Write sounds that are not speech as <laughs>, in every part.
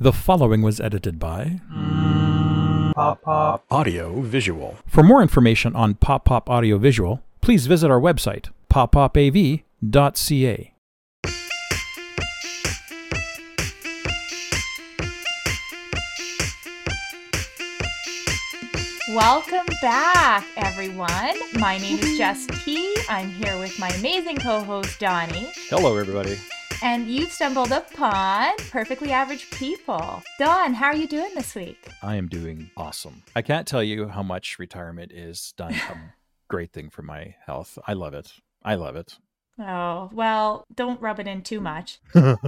The following was edited by Pop Pop Audio Visual. For more information on Pop Pop Audio Visual, please visit our website, poppopav.ca. Welcome back, everyone. My name is Jess T. I'm here with my amazing co host, Donnie. Hello, everybody. And you've stumbled upon Perfectly Average People. Don, how are you doing this week? I am doing awesome. I can't tell you how much retirement is done <laughs> a great thing for my health. I love it. I love it. Oh, well, don't rub it in too much. Yeah. <laughs>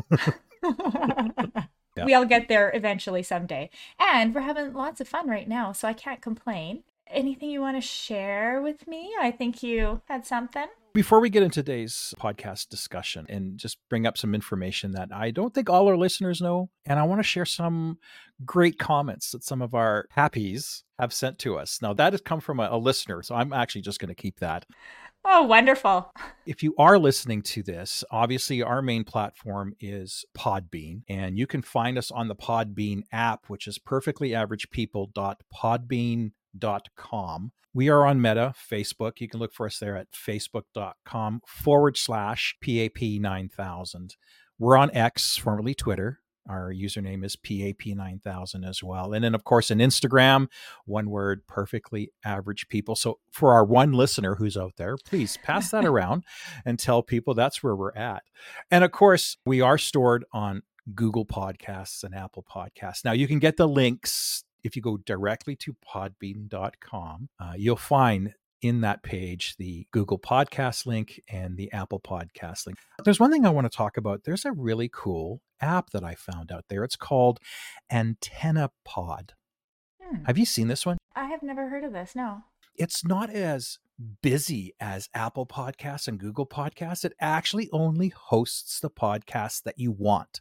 <laughs> We'll get there eventually someday. And we're having lots of fun right now, so I can't complain. Anything you want to share with me? I think you had something. Before we get into today's podcast discussion and just bring up some information that I don't think all our listeners know, and I want to share some great comments that some of our happies have sent to us. Now, that has come from a, a listener, so I'm actually just going to keep that. Oh, wonderful. <laughs> If you are listening to this, obviously our main platform is Podbean, and you can find us on the Podbean app, which is perfectlyaveragepeople.podbean.com. We are on Meta, Facebook. You can look for us there at facebook.com forward slash PAP9000. We're on X, formerly Twitter. Our username is PAP9000 as well. And then, of course, on Instagram, one word, perfectly average people. So, for our one listener who's out there, please pass that <laughs> around and tell people that's where we're at. And of course, we are stored on Google Podcasts and Apple Podcasts. Now, you can get the links if you go directly to podbean.com. Uh, you'll find in that page the Google Podcast link and the Apple Podcast link. There's one thing I want to talk about. There's a really cool app that I found out there. It's called Antenna Pod. Hmm. Have you seen this one? I have never heard of this, no. It's not as busy as Apple Podcasts and Google Podcasts. It actually only hosts the podcasts that you want.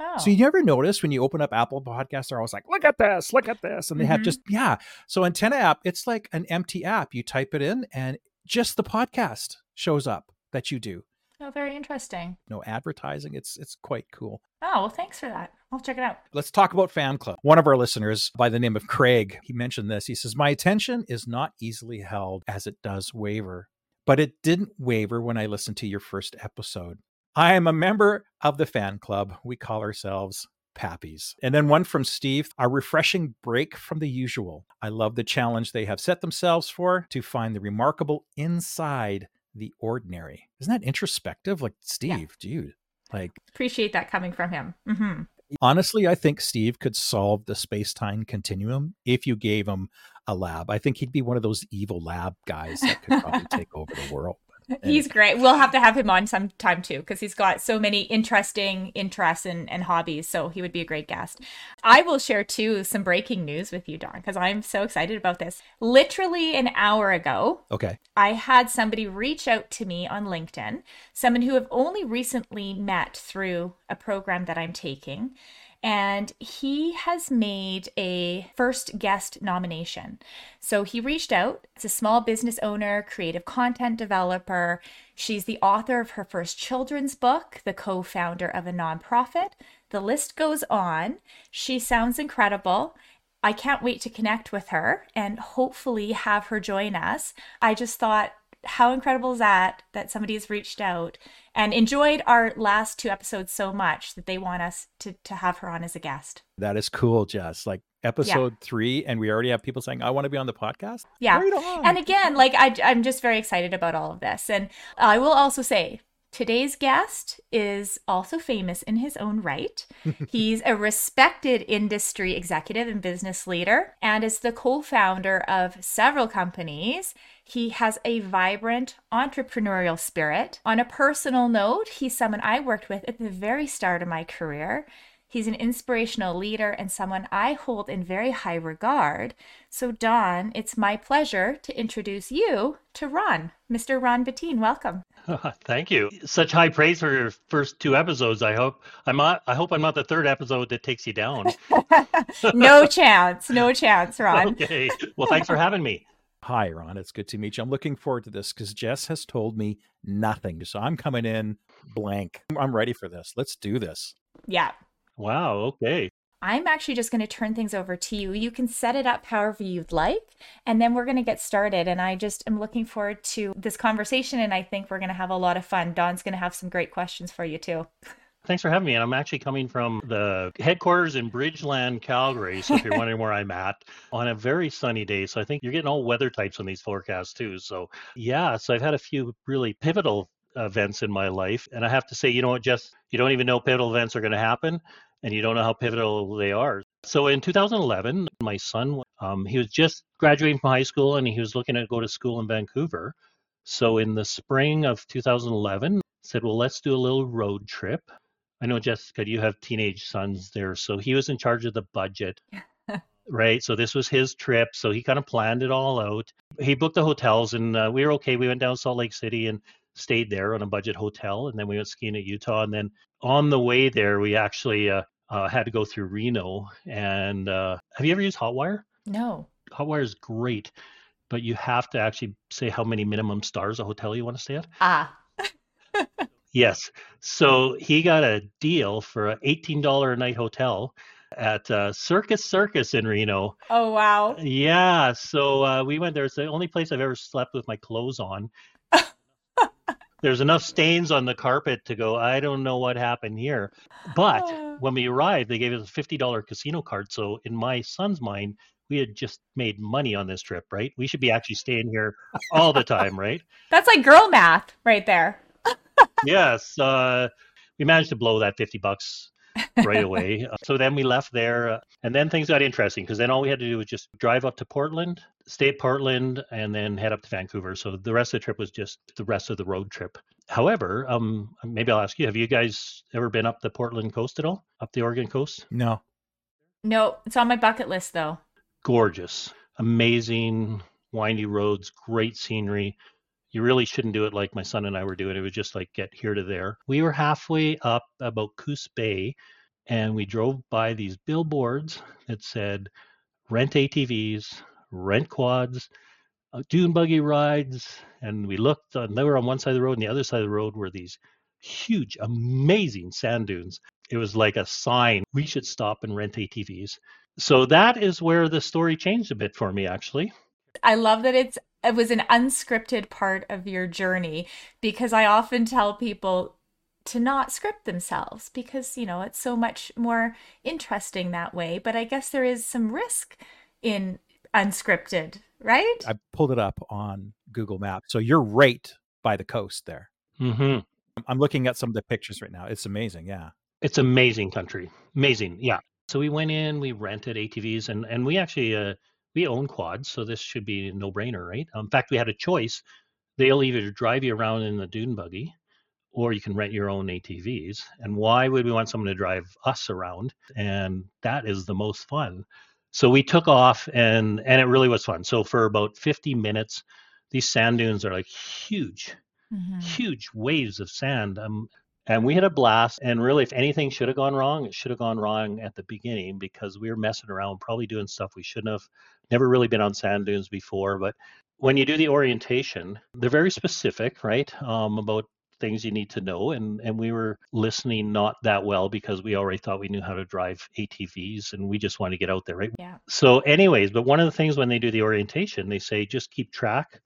Oh. So you never notice when you open up Apple Podcasts, they're always like, look at this, look at this. And they have Mhm. just, yeah. So Antenna app, it's like an empty app. You type it in and just the podcast shows up that you do. oh, very interesting. No advertising. It's it's quite cool. Oh, well, thanks for that. I'll check it out. Let's talk about fan club. One of our listeners by the name of Craig, he mentioned this. He says, My attention is not easily held as it does waver, but it didn't waver when I listened to your first episode. I am a member of the fan club. We call ourselves Pappies. And then one from Steve, a refreshing break from the usual. I love the challenge they have set themselves for to find the remarkable inside the ordinary. Isn't that introspective? Like, Steve, dude, like, Appreciate that coming from him. hmm Honestly, I think Steve could solve the space time continuum if you gave him a lab. I think he'd be one of those evil lab guys that could probably take over the world. He's great. We'll have to have him on sometime too, because he's got so many interesting interests and, and hobbies. So he would be a great guest. I will share too some breaking news with you, Don, because I'm so excited about this. Literally an hour ago, Okay. I had somebody reach out to me on LinkedIn, someone who have only recently met through a program that I'm taking. And he has made a first guest nomination. So he reached out. It's a small business owner, creative content developer. She's the author of her first children's book, the co founder of a nonprofit. The list goes on. She sounds incredible. I can't wait to connect with her and hopefully have her join us. I just thought, how incredible is that that somebody has reached out and enjoyed our last two episodes so much that they want us to to have her on as a guest. That is cool, Jess. Like episode three, and we already have people saying, I want to be on the podcast. Yeah. Right. And again, like I, I'm just very excited about all of this. And I will also say, today's guest is also famous in his own right. <laughs> He's a respected industry executive and business leader, and is the co founder of several companies. He has a vibrant entrepreneurial spirit. On a personal note, he's someone I worked with at the very start of my career. He's an inspirational leader and someone I hold in very high regard. So, Don, it's my pleasure to introduce you to Ron. Mr. Ron Bettine, welcome. <laughs> Thank you. Such high praise for your first two episodes. I hope I'm not. I hope I'm not the third episode that takes you down. <laughs> no chance, no chance, <laughs> Ron. Okay. Well, thanks for having me. Hi, Ron. It's good to meet you. I'm looking forward to this because Jess has told me nothing. So I'm coming in blank. I'm ready for this. Let's do this. Yeah. Wow. Okay. I'm actually just going to turn things over to you. You can set it up however you'd like, and then we're going to get started. And I just am looking forward to this conversation, and I think we're going to have a lot of fun. Don's going to have some great questions for you, too. Thanks for having me. And I'm actually coming from the headquarters in Bridgeland, Calgary. So if you're <laughs> wondering where I'm at, on a very sunny day. So I think you're getting all weather types on these forecasts too. So yeah, so I've had a few really pivotal events in my life. And I have to say, you know what, Jess, you don't even know pivotal events are going to happen and you don't know how pivotal they are. So in 2011, my son, um, he was just graduating from high school and he was looking to go to school in Vancouver. So in the spring of 2011, said, well, let's do a little road trip. I know Jessica, you have teenage sons there, so he was in charge of the budget. <laughs> right. So this was his trip. So he kind of planned it all out. He booked the hotels and uh, we were okay. We went down to Salt Lake City and stayed there on a budget hotel. And then we went skiing at Utah. And then on the way there, we actually uh, uh, had to go through Reno. And uh, have you ever used Hotwire? No. Hotwire is great, but you have to actually say how many minimum stars a hotel you want to stay at. Ah. <laughs> Yes. So he got a deal for an $18 a night hotel at uh, Circus Circus in Reno. Oh, wow. Yeah. So uh, we went there. It's the only place I've ever slept with my clothes on. There's enough stains on the carpet to go, I don't know what happened here. But when we arrived, they gave us a $50 casino card. So in my son's mind, we had just made money on this trip, right? We should be actually staying here all the time, right? <laughs> That's like girl math right there yes, uh, we managed to blow that 50 bucks right away. Uh, so then we left there, uh, and then things got interesting because then all we had to do was just drive up to Portland, stay at Portland, and then head up to Vancouver. So the rest of the trip was just the rest of the road trip. However, um, maybe I'll ask you: Have you guys ever been up the Portland coast at all? Up the Oregon coast? No. No, it's on my bucket list though. Gorgeous, amazing, windy roads, great scenery you really shouldn't do it like my son and I were doing. It was just like get here to there. We were halfway up about Coos Bay and we drove by these billboards that said rent ATVs, rent quads, uh, dune buggy rides. And we looked and they were on one side of the road and the other side of the road were these huge, amazing sand dunes. It was like a sign we should stop and rent ATVs. So that is where the story changed a bit for me, actually. I love that it's it was an unscripted part of your journey because I often tell people to not script themselves because you know it's so much more interesting that way. But i guess there is some risk in unscripted right? I pulled it up on google maps. So you're right by the coast there. Mm-hmm. i'm looking at some of the pictures right now. It's amazing. Yeah. It's amazing country. Amazing. Yeah. So we went in we rented atvs and and we actually uh, we own quads, so this should be a no-brainer, right? Um, in fact, we had a choice. They'll either drive you around in the dune buggy, or you can rent your own ATVs. And why would we want someone to drive us around? And that is the most fun. So we took off, and and it really was fun. So for about 50 minutes, these sand dunes are like huge, mm-hmm. huge waves of sand. Um, and we had a blast. And really, if anything should have gone wrong, it should have gone wrong at the beginning because we were messing around, probably doing stuff we shouldn't have. Never really been on sand dunes before, but when you do the orientation, they're very specific, right? Um, about things you need to know and and we were listening not that well because we already thought we knew how to drive ATVs and we just want to get out there right yeah so anyways but one of the things when they do the orientation they say just keep track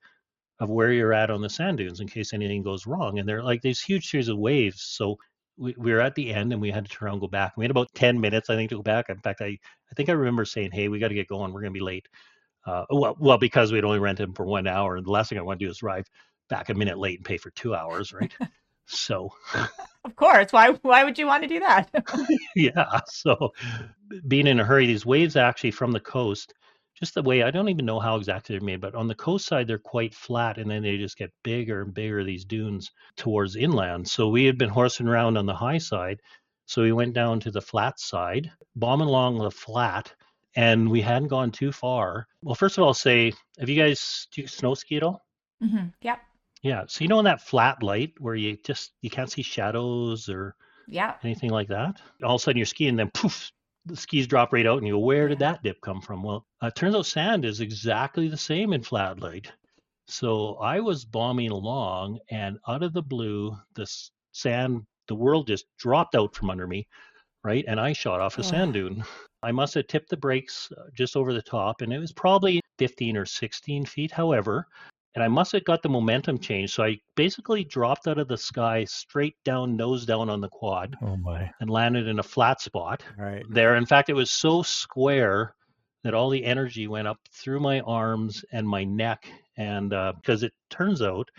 of where you're at on the sand dunes in case anything goes wrong. And they're like these huge series of waves. So we, we were at the end and we had to turn around and go back. We had about 10 minutes, I think, to go back. In fact, I, I think I remember saying, hey, we got to get going. We're going to be late. Uh, well, well, because we'd only rented them for one hour. And the last thing I want to do is drive back a minute late and pay for two hours, right? <laughs> so of course why why would you want to do that <laughs> yeah so being in a hurry these waves actually from the coast just the way I don't even know how exactly they're made, but on the coast side they're quite flat, and then they just get bigger and bigger these dunes towards inland. So we had been horsing around on the high side, so we went down to the flat side, bombing along the flat, and we hadn't gone too far. Well, first of all, say, have you guys do you snow ski at all? Mm-hmm. Yep. Yeah. So you know in that flat light where you just you can't see shadows or yeah anything like that. All of a sudden you're skiing, then poof, the skis drop right out and you go, where did that dip come from? Well, uh, turns out sand is exactly the same in flat light. So I was bombing along and out of the blue, the sand, the world just dropped out from under me, right? And I shot off a oh. sand dune. I must have tipped the brakes uh, just over the top, and it was probably 15 or 16 feet. However, and I must have got the momentum change. So I basically dropped out of the sky straight down, nose down on the quad. Oh my. And landed in a flat spot right. there. In fact, it was so square that all the energy went up through my arms and my neck. And uh, because it turns out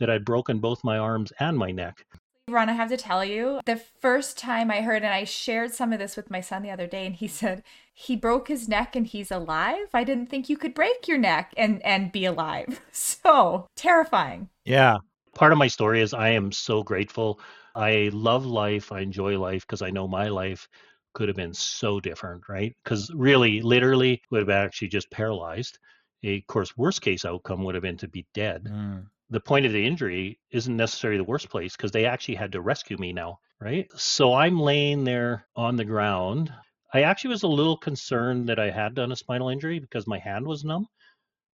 that I'd broken both my arms and my neck. Ron, I have to tell you, the first time I heard, and I shared some of this with my son the other day, and he <laughs> said he broke his neck and he's alive. I didn't think you could break your neck and and be alive. <laughs> So terrifying. Yeah. Part of my story is I am so grateful. I love life. I enjoy life because I know my life could have been so different, right? Because really, literally, would have actually just paralyzed. A, of course, worst case outcome would have been to be dead. Mm the point of the injury isn't necessarily the worst place because they actually had to rescue me now, right? So I'm laying there on the ground. I actually was a little concerned that I had done a spinal injury because my hand was numb.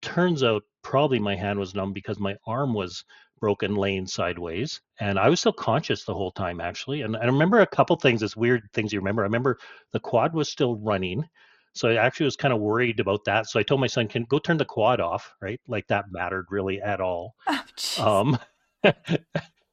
Turns out probably my hand was numb because my arm was broken laying sideways and i was still conscious the whole time actually and i remember a couple things as weird things you remember i remember the quad was still running so I actually was kind of worried about that. So I told my son, "Can go turn the quad off." Right, like that mattered really at all. <laughs> Oh, um, <laughs>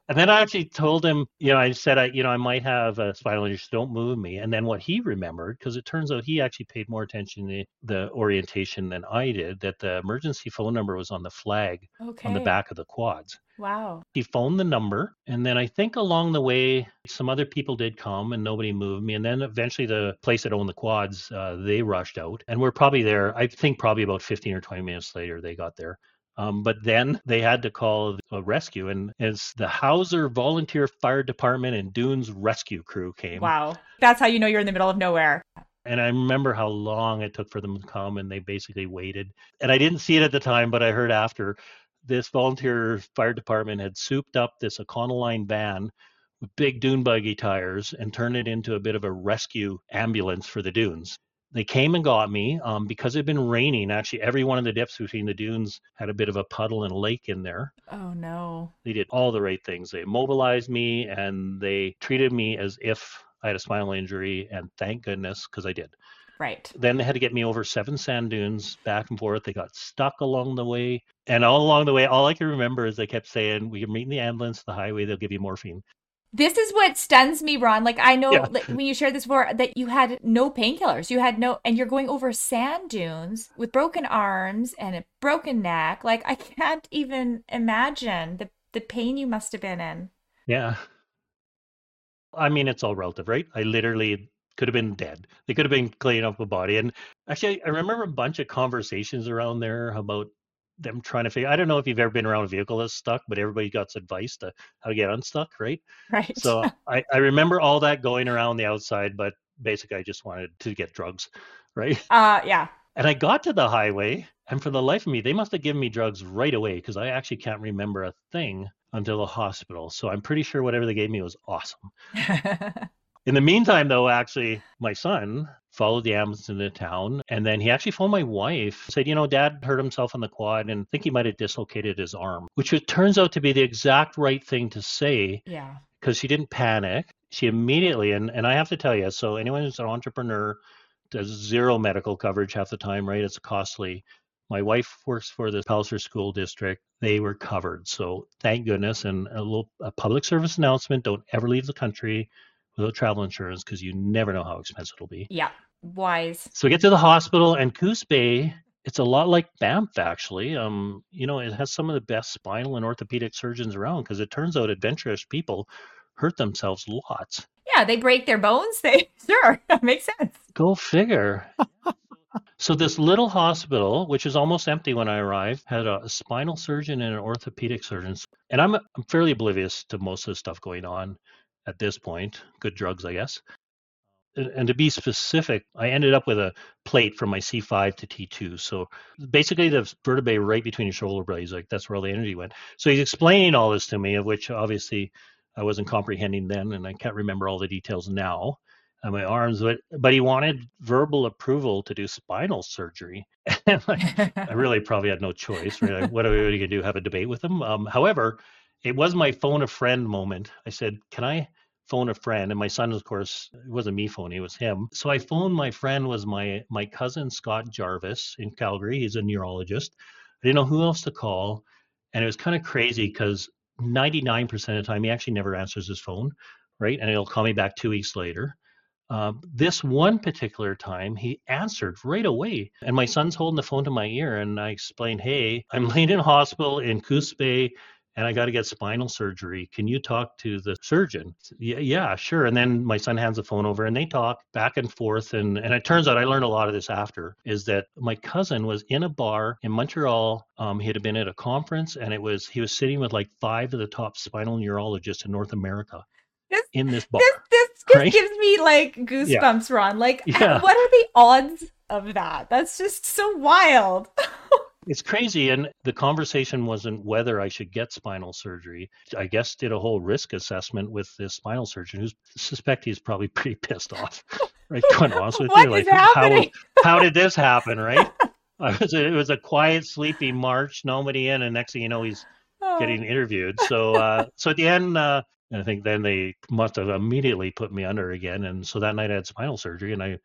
and then I actually told him, you know, I said, I, you know, I might have a spinal injury, so don't move me. And then what he remembered, because it turns out he actually paid more attention to the orientation than I did, that the emergency phone number was on the flag okay. on the back of the quads. Wow. He phoned the number, and then I think along the way, some other people did come, and nobody moved me. And then eventually, the place that owned the quads, uh, they rushed out, and we're probably there. I think probably about 15 or 20 minutes later, they got there. Um, but then they had to call a rescue, and as the Hauser Volunteer Fire Department and Dunes Rescue Crew came. Wow, that's how you know you're in the middle of nowhere. And I remember how long it took for them to come, and they basically waited. And I didn't see it at the time, but I heard after this volunteer fire department had souped up this Econoline van with big dune buggy tires and turned it into a bit of a rescue ambulance for the dunes. They came and got me um, because it had been raining. Actually, every one of the dips between the dunes had a bit of a puddle and a lake in there. Oh, no. They did all the right things. They mobilized me and they treated me as if I had a spinal injury, and thank goodness, because I did. Right. Then they had to get me over seven sand dunes back and forth. They got stuck along the way. And all along the way, all I can remember is they kept saying, We can meet in the ambulance, the highway, they'll give you morphine. This is what stuns me, Ron. Like I know yeah. like, when you shared this before that you had no painkillers. You had no and you're going over sand dunes with broken arms and a broken neck. Like I can't even imagine the the pain you must have been in. Yeah. I mean, it's all relative, right? I literally could have been dead. They could have been cleaning up a body. And actually, I remember a bunch of conversations around there about them trying to figure. I don't know if you've ever been around a vehicle that's stuck, but everybody got advice to how to get unstuck, right? Right. So I, I remember all that going around the outside, but basically, I just wanted to get drugs, <laughs> right? Uh, yeah. And I got to the highway, and for the life of me, they must have given me drugs right away because I actually can't remember a thing until the hospital. So I'm pretty sure whatever they gave me was awesome. <laughs> In the meantime, though, actually, my son followed the ambulance into town. And then he actually phoned my wife, said, you know, dad hurt himself on the quad and I think he might have dislocated his arm, which it turns out to be the exact right thing to say. Yeah. Because she didn't panic. She immediately, and, and I have to tell you, so anyone who's an entrepreneur does zero medical coverage half the time, right? It's costly. My wife works for the Palliser School District. They were covered. So thank goodness. And a little a public service announcement don't ever leave the country without travel insurance because you never know how expensive it'll be. Yeah, wise. So we get to the hospital and Coos Bay. It's a lot like Banff, actually. Um, you know, it has some of the best spinal and orthopedic surgeons around because it turns out adventurous people hurt themselves lots. Yeah, they break their bones. <laughs> They sure that makes sense. Go figure. so this little hospital, which is almost empty when I arrived, had a, a spinal surgeon and an orthopedic surgeon. And I'm I'm fairly oblivious to most of the stuff going on at this point. Good drugs, I guess. And, and to be specific, I ended up with a plate from my C5 to T2. So basically, the vertebrae right between your shoulder blades, like that's where all the energy went. So he's explaining all this to me, of which obviously I wasn't comprehending then, and I can't remember all the details now on my arms, but but he wanted verbal approval to do spinal surgery. <laughs> I really <laughs> probably had no choice. Right? What are we going to do? Have a debate with him? Um, however, it was my phone a friend moment. I said, "Can I phone a friend? And my son of course it wasn't me phoning it was him. So i phoned my friend was my my cousin scott jarvis in calgary. He's a neurologist. I didn't know who else to call. And it was kind of crazy because 99% of the time he actually never answers his phone right? And he'll call me back two weeks later. Uh, this one particular time he answered right away. And my son's holding the phone to my ear and i explained hey i'm <laughs> laying in hospital in coos bay and I got to get spinal surgery. Can you talk to the surgeon? Yeah, yeah, sure. And then my son hands the phone over and they talk back and forth. And, and it turns out I learned a lot of this after is that my cousin was in a bar in Montreal. Um, he had been at a conference and it was, he was sitting with like five of the top spinal neurologists in North America this, in this bar. This, this just right? gives me like goosebumps, yeah. Ron. Like, yeah. <laughs> what are the odds of that? That's just so wild. <laughs> It's crazy. And the conversation wasn't whether I should get spinal surgery. I guess did a whole risk assessment with this spinal surgeon who suspect he's probably <laughs> pretty pissed off. Right. Quite honest with <laughs> you. Like happening? how, how did this happen? Right. <laughs> was, it was a quiet, sleepy March, nobody in, and next thing you know, he's oh. getting interviewed. So, uh, so at the end, uh, I think then they must have immediately put me under again, and so that night I had spinal surgery, and I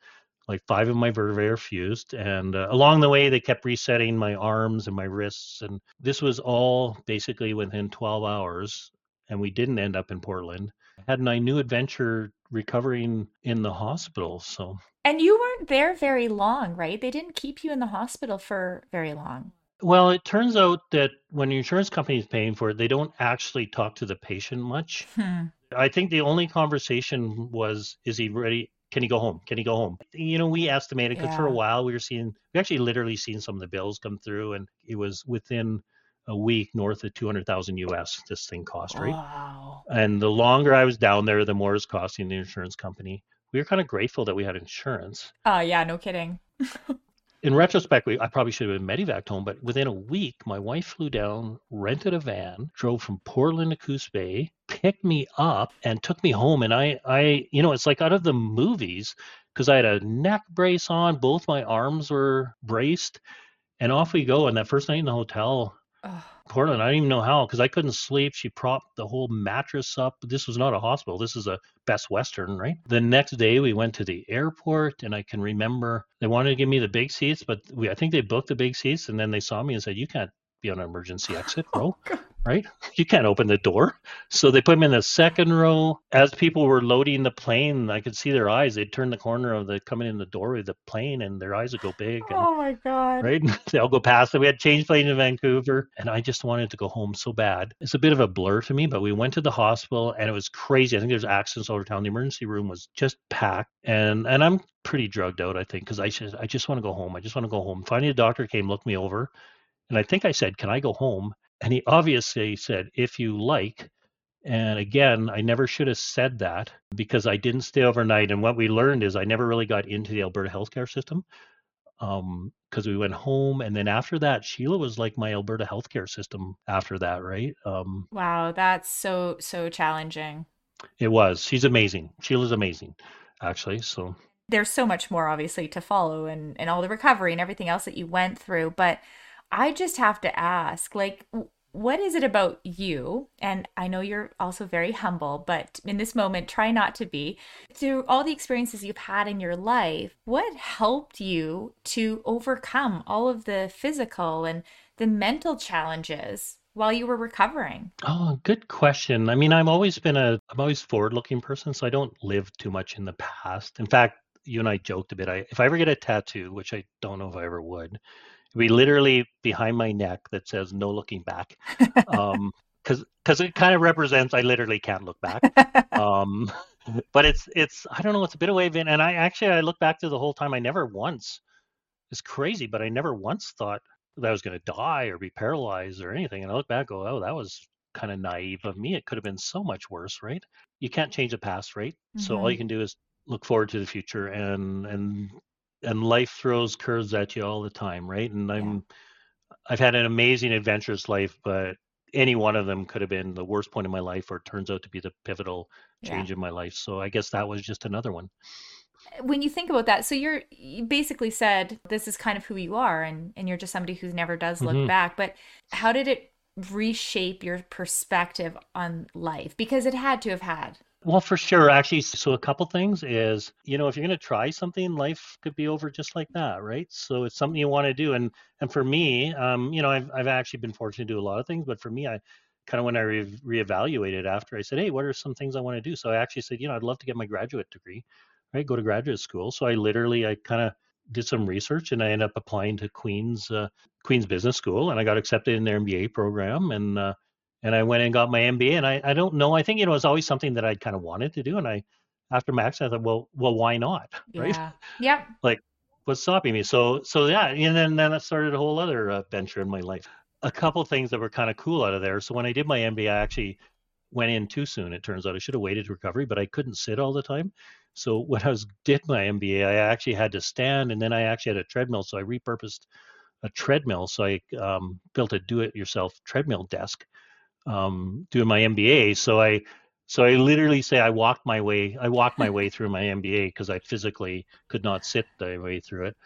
like five of my vertebrae are fused and uh, along the way they kept resetting my arms and my wrists and this was all basically within 12 hours and we didn't end up in portland I had my new adventure recovering in the hospital so and you weren't there very long right they didn't keep you in the hospital for very long well, it turns out that when your insurance company is paying for it, they don't actually talk to the patient much. Hmm. I think the only conversation was, is he ready? Can he go home? Can he go home? You know, we estimated because yeah. for a while we were seeing, we actually literally seen some of the bills come through, and it was within a week north of 200,000 US this thing cost, right? Wow. And the longer I was down there, the more it's costing the insurance company. We were kind of grateful that we had insurance. Oh, yeah, no kidding. <laughs> in retrospect, we, I probably should have been medevaced home, but within a week, my wife flew down, rented a van, drove from Portland to Coos Bay, picked me up, and took me home. And I, I, you know, it's like out of the movies because I had a neck brace on, both my arms were braced, and off we go. And that first night in the hotel, Portland. I don't even know how because I couldn't sleep. She propped the whole mattress up. This was not a hospital. This is a Best Western, right? The next day we went to the airport, and I can remember they wanted to give me the big seats, but we I think they booked the big seats, and then they saw me and said, "You can't be on an emergency exit, <laughs> oh, row, Oh, right? You can't open the door. So they put him in the second row. As people were loading the plane, I could see their eyes. They'd turn the corner of the coming in the doorway of the plane and their eyes would go big. And, oh my God. Right? <laughs> they all go past it. We had change plane in Vancouver and I just wanted to go home so bad. It's a bit of a blur to me, but we went to the hospital and it was crazy. I think there's accidents all over town. The emergency room was just packed. And and I'm pretty drugged out, I think, because I just I just want to go home. I just want to go home. Finally the doctor came, looked me over, and I think I said, Can I go home? And he obviously said, if you like. And again, I never should have said that because I didn't stay overnight. And what we learned is I never really got into the Alberta healthcare system because um, we went home. And then after that, Sheila was like my Alberta healthcare system after that, right? Um, wow, that's so, so challenging. It was. She's amazing. Sheila's amazing, actually. So there's so much more obviously to follow and, and all the recovery and everything else that you went through. But I just have to ask, like, what is it about you? And I know you're also very humble, but in this moment, try not to be. Through all the experiences you've had in your life, what helped you to overcome all of the physical and the mental challenges while you were recovering? Oh, good question. I mean, I've always been a I'm always forward-looking person, so I don't live too much in the past. In fact, you and I joked a bit. I if I ever get a tattoo, which I don't know if I ever would, be literally behind my neck that says no looking back um <laughs> because because it kind of represents i literally can't look back <laughs> um <laughs> but it's it's i don't know it's a bit of way and i actually i look back to the whole time i never once it's crazy but i never once thought that i was going to die or be paralyzed or anything and i look back go oh that was kind of naive of me it could have been so much worse right you can't change the past right mm-hmm. so all mm-hmm. you can do is look forward to the future and and and life throws curves at you all the time, right? And I'm. I've had an amazing adventurous life, but any one of them could have been the worst point in my life or turns out to be the pivotal change yeah. in my life. So I guess that was just another one. When you think about that, so you're you basically said this is kind of who you are and and you're just somebody who never does look mm-hmm. back, but how did it reshape your perspective on life because it had to have had Well, for sure. Actually, so a couple things is, you know, if you're going to try something, life could be over just like that, right? So it's something you want to do. And and for me, um, you know, I've I've actually been fortunate to do a lot of things, but for me, I kind of when I re- reevaluated after, I said, hey, what are some things I want to do? So I actually said, you know, I'd love to get my graduate degree, right? Go to graduate school. So I literally, I kind of did some research and I ended up applying to Queen's uh, Queen's Business School, and I got accepted in their MBA program, and uh, and I went and got my MBA. And I, I don't know. I think you know it's always something that I kind of wanted to do. And I after Max, I thought, well, well, why not? <laughs> Right? Yeah. Yep. like, what's stopping me? So so yeah, and then then I started a whole other uh, venture in my life. A couple things that were kind of cool out of there. So when I did my MBA, I actually went in too soon. It turns out I should have waited to recovery, but I couldn't sit all the time. So when I was did my MBA, I actually had to stand, and then I actually had a treadmill. So I repurposed a treadmill. So I um, built a do-it-yourself treadmill desk um, doing my MBA. So I so I literally say I walked my way. I walked my way through my MBA because I physically could not sit the way through it.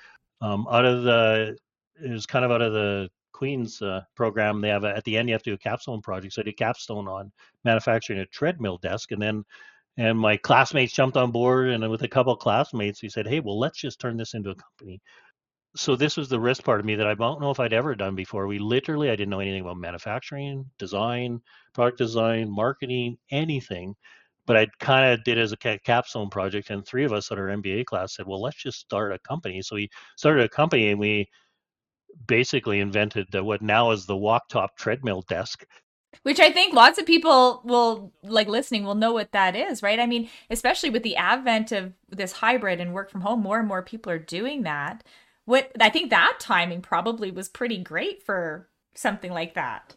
Um, out of the it was kind of out of the Queen's uh, program. They have a, at the end you have to do a capstone project. So I did capstone on manufacturing a treadmill desk, and then and my classmates jumped on board, and with a couple classmates, we said, "Hey, well, let's just turn this into a company." So this was the risk part of me that I don't know if I'd ever done before. We literally, I didn't know anything about manufacturing, design, product design, marketing, anything. But I kind of did as a capstone project, and three of us at our MBA class said, "Well, let's just start a company." So we started a company, and we basically invented the, what now is the walk top treadmill desk. Which I think lots of people will like listening will know what that is, right? I mean, especially with the advent of this hybrid and work from home, more and more people are doing that what I think that timing probably was pretty great for something like that.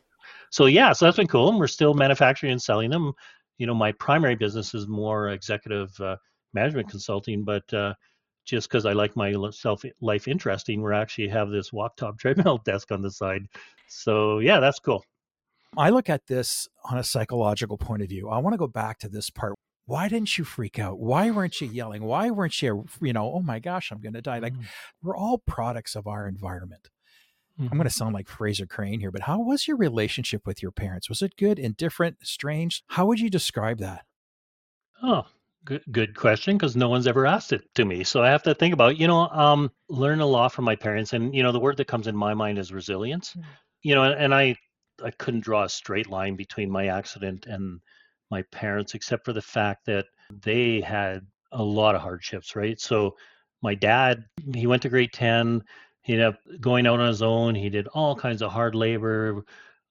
So yeah, so that's been cool. And we're still manufacturing and selling them. You know, my primary business is more executive uh, management consulting, but uh, just because I like my self life interesting, we actually have this walk top <laughs> treadmill desk on the side. So yeah, that's cool. I look at this on a psychological point of view. I want to go back to this part why didn't you freak out? Why weren't you yelling? Why weren't you, you know, oh my gosh, I'm going to die? Like, mm-hmm. we're all products of our environment. Mm-hmm. I'm going to sound like Frasier Crane here, but how was your relationship with your parents? Was it good, indifferent, strange? How would you describe that? Oh, good, good question because no one's ever asked it to me. So I have to think about, you know, um, learn a lot from my parents. And, you know, the word that comes in my mind is resilience. Mm-hmm. You know, and, and I, I couldn't draw a straight line between my accident and my parents, except for the fact that they had a lot of hardships, right? So my dad, he went to grade 10, he ended up going out on his own. He did all kinds of hard labor,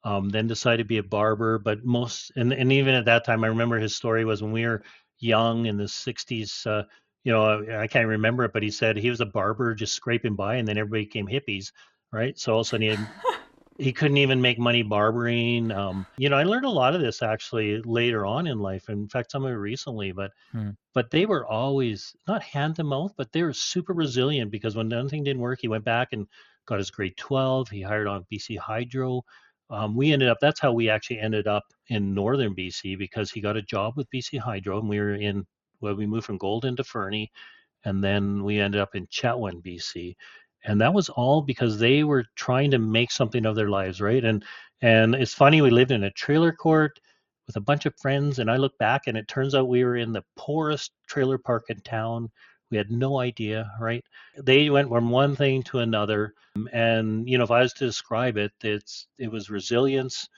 um, then decided to be a barber. But most, and, and even at that time, I remember his story was when we were young in the 60s, uh, you know, I can't remember it, but he said he was a barber just scraping by and then everybody became hippies, right? So all of a sudden he had <laughs> he couldn't even make money barbering. Um, you know, I learned a lot of this actually later on in life. In fact, some of it recently, but hmm. but they were always not hand to mouth, but they were super resilient because when anything didn't work, he went back and got his grade 12. He hired on BC Hydro. Um, we ended up that's how we actually ended up in northern BC because he got a job with BC Hydro and we were in well, we moved from Golden to Fernie and then we ended up in Chetwynd, BC and that was all because they were trying to make something of their lives right? And and it's funny we lived in a trailer court with a bunch of friends and i look back and it turns out we were in the poorest trailer park in town. We had no idea right? They went from one thing to another um, and you know if i was to describe it it's it was resilience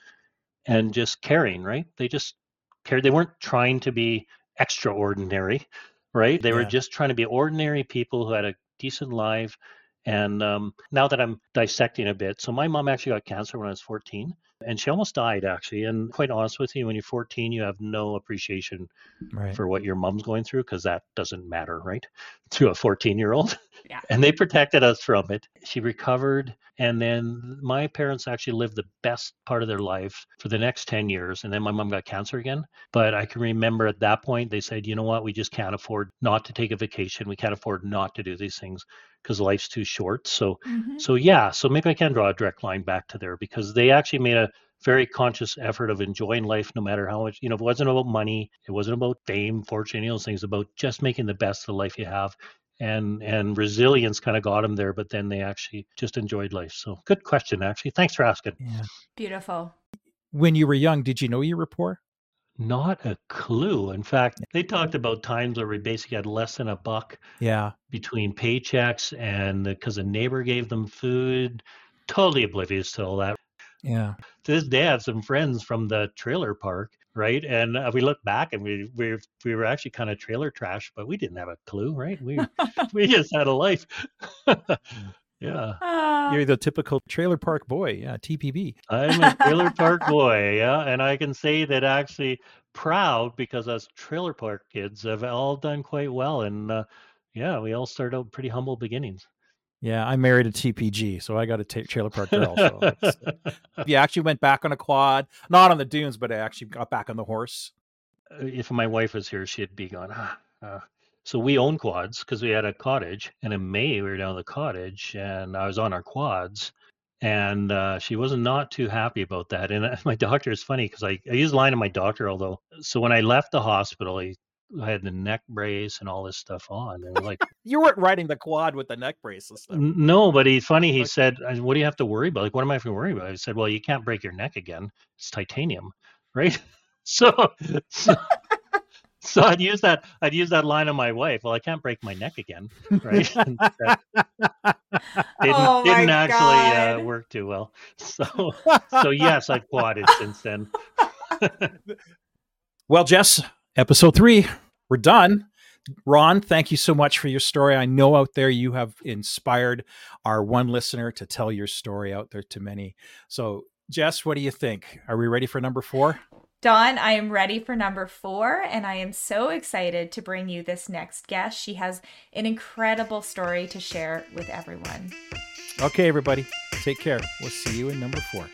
and just caring right? They just cared. They weren't trying to be extraordinary right? They yeah. were just trying to be ordinary people who had a decent life and um, now that I'm dissecting a bit, so my mom actually got cancer when I was 14, and she almost died actually. And quite honest with you, when you're 14, you have no appreciation right. for what your mom's going through because that doesn't matter, right? <laughs> To a 14 year old. Yeah. And they protected us from it. She recovered. And then my parents actually lived the best part of their life for the next 10 years. And then my mom got cancer again. But I can remember at that point, they said, you know what? We just can't afford not to take a vacation. We can't afford not to do these things because life's too short. So, mm-hmm. so yeah, so maybe I can draw a direct line back to there because they actually made a very conscious effort of enjoying life no matter how much, you know, it wasn't about money, it wasn't about fame, fortune, you know, those things, about just making the best of the life you have. And and resilience kind of got them there, but then they actually just enjoyed life. So good question, actually. Thanks for asking. Yeah. Beautiful. When you were young, did you know you were poor? Not a clue. In fact, they talked about times where we basically had less than a buck Yeah. between paychecks and because a neighbor gave them food. Totally oblivious to all that. Yeah. To this day, I have some friends from the trailer park, right? And uh, we look back and we we we were actually kind of trailer trash, but we didn't have a clue, right? We <laughs> we just had a life. <laughs> yeah, Ah. You're the typical trailer park boy. Yeah. TPB. I'm a trailer <laughs> park boy. Yeah, and I can say that actually proud because us trailer park kids have all done quite well, and uh, yeah, we all started out pretty humble beginnings. Yeah. I married a TPG, so I got a ta trailer park girl. So <laughs> <laughs> you actually went back on a quad, not on the dunes, but I actually got back on the horse. uh, if my wife was here, she'd be going, ah. Uh. So we own quads because we had a cottage, and in May we were down at the cottage, and I was on our quads, and uh, she was not too happy about that. And uh, <laughs> my doctor is funny because I, I use line of my doctor, although so when I left the hospital, I, I had the neck brace and all this stuff on, and like <laughs> You weren't riding the quad with the neck brace and stuff. No, but he's funny. He Okay. said, "Uh, "What do you have to worry about? Like, what am I have to worry about?" I said, "Well, you can't break your neck again. It's titanium, <laughs> right?" <laughs> So, so, so I'd use that. I'd use that line on my wife. Well, I can't break my neck again, right? That didn't Oh didn't actually uh, work too well. So, so yes, I've quadded since then. Well, Jess, episode three, we're done. Ron, thank you so much for your story. I know out there you have inspired our one listener to tell your story out there to many. So, Jess, what do you think? Are we ready for number four? Don, I am ready for number four, and I am so excited to bring you this next guest. She has an incredible story to share with everyone. Okay, everybody, take care. We'll see you in number four.